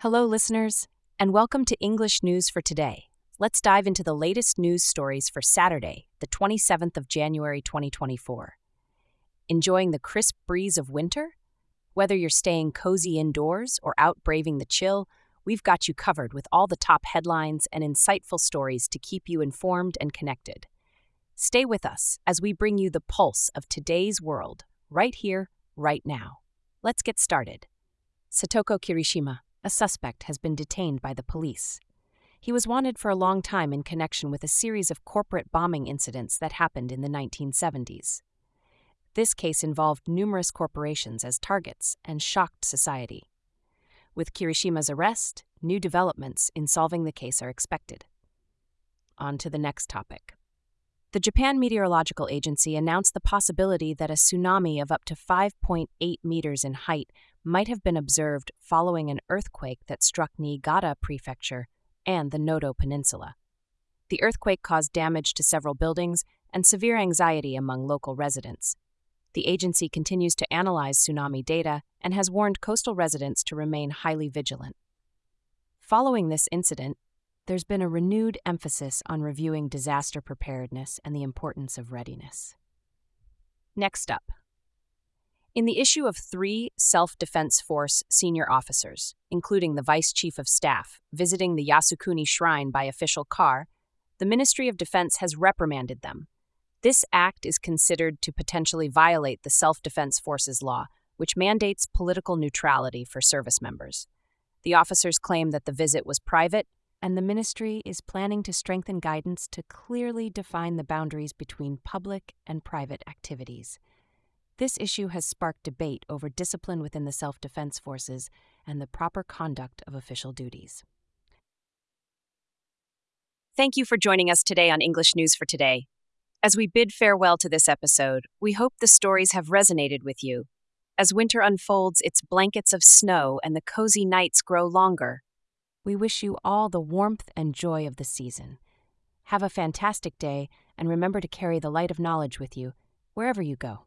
Hello, listeners, and welcome to English News for Today. Let's dive into the latest news stories for Saturday, the 27th of January 2024. Enjoying the crisp breeze of winter? Whether you're staying cozy indoors or out braving the chill, we've got you covered with all the top headlines and insightful stories to keep you informed and connected. Stay with us as we bring you the pulse of today's world, right here, right now. Let's get started. Satoshi Kirishima, a suspect, has been detained by the police. He was wanted for a long time in connection with a series of corporate bombing incidents that happened in the 1970s. This case involved numerous corporations as targets and shocked society. With Kirishima's arrest, new developments in solving the case are expected. On to the next topic. The Japan Meteorological Agency announced the possibility that a tsunami of up to 5.8 meters in height might have been observed following an earthquake that struck Niigata Prefecture and the Noto Peninsula. The earthquake caused damage to several buildings and severe anxiety among local residents. The agency continues to analyze tsunami data and has warned coastal residents to remain highly vigilant. Following this incident, there's been a renewed emphasis on reviewing disaster preparedness and the importance of readiness. Next up, in the issue of three Self Defense Force senior officers, including the Vice Chief of Staff, visiting the Yasukuni Shrine by official car, the Ministry of Defense has reprimanded them. This act is considered to potentially violate the Self Defense Forces law, which mandates political neutrality for service members. The officers claim that the visit was private, and the ministry is planning to strengthen guidance to clearly define the boundaries between public and private activities. This issue has sparked debate over discipline within the self defense forces and the proper conduct of official duties. Thank you for joining us today on English News for Today. As we bid farewell to this episode, we hope the stories have resonated with you. As winter unfolds its blankets of snow and the cozy nights grow longer, we wish you all the warmth and joy of the season. Have a fantastic day, and remember to carry the light of knowledge with you wherever you go.